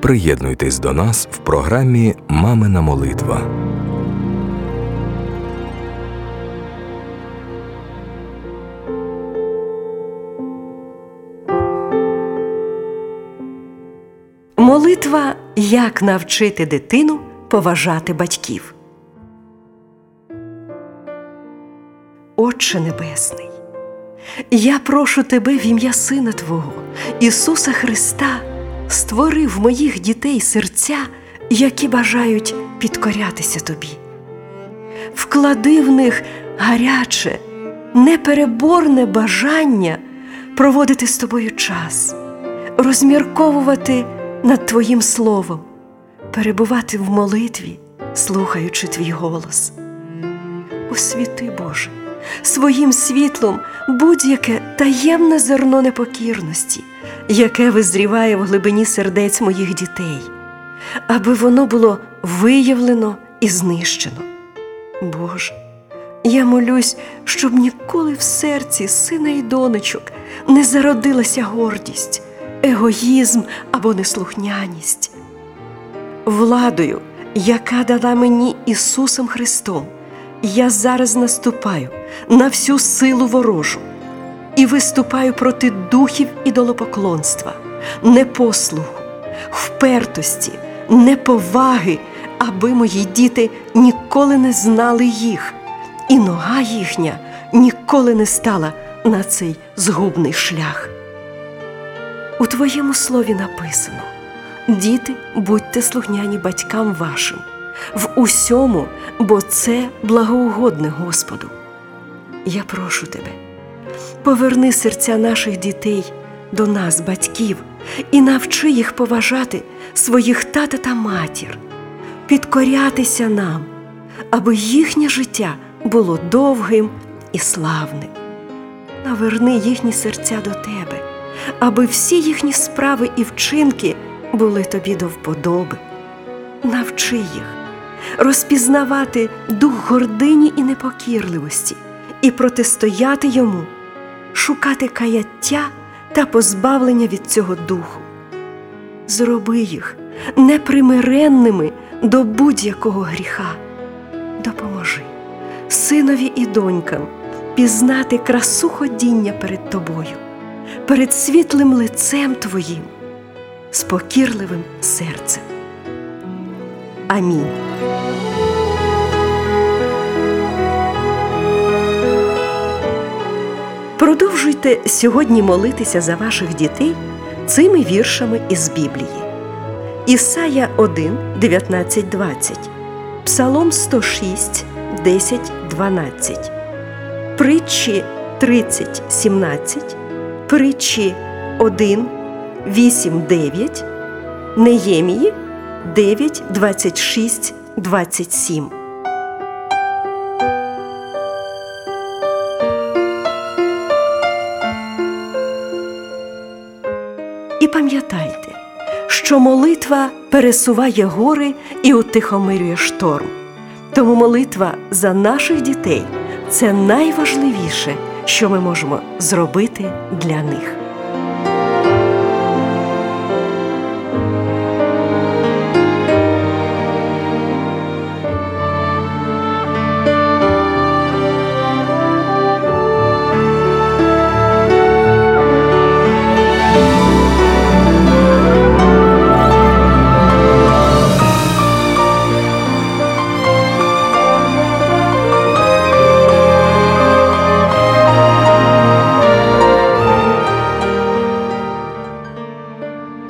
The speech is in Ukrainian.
Приєднуйтесь до нас в програмі Мамина молитва. Молитва Як навчити дитину поважати батьків. Отче Небесний, я прошу Тебе в ім'я Сина Твого, Ісуса Христа, створи в моїх дітей серця, які бажають підкорятися Тобі. Вклади в них гаряче, непереборне бажання проводити з тобою час, розмірковувати над Твоїм Словом, перебувати в молитві, слухаючи Твій голос. Освіти, Боже, своїм світлом будь-яке таємне зерно непокірності, яке визріває в глибині сердець моїх дітей, аби воно було виявлено і знищено. Боже, я молюсь, щоб ніколи в серці сина і донечок не зародилася гордість, егоїзм або неслухняність. Владою, яка дала мені Ісусом Христом, я зараз наступаю на всю силу ворожу і виступаю проти духів ідолопоклонства, непослуху, впертості, неповаги, аби мої діти ніколи не знали їх, і нога їхня ніколи не стала на цей згубний шлях. У твоєму слові написано: Діти, будьте слухняні батькам вашим в усьому, бо це благоугодне Господу. Я прошу тебе, поверни серця наших дітей до нас, батьків, і навчи їх поважати своїх тата та матір, підкорятися нам, аби їхнє життя було довгим і славним. Наверни їхні серця до тебе, аби всі їхні справи і вчинки були тобі до вподоби. Навчи їх розпізнавати дух гордині і непокірливості і протистояти йому, шукати каяття та позбавлення від цього духу. Зроби їх непримиренними до будь-якого гріха. Допоможи синові і донькам пізнати красу ходіння перед тобою, перед світлим лицем Твоїм, спокірливим серцем. Амінь. Продовжуйте сьогодні молитися за ваших дітей цими віршами із Біблії. Ісая 1, 19, 20, Псалом 106, 10, 12, Притчі 30, 17, Притчі 1, 8, 9, Неємії 9, 26, 27. І пам'ятайте, що молитва пересуває гори і утихомирює шторм. Тому молитва за наших дітей це найважливіше, що ми можемо зробити для них.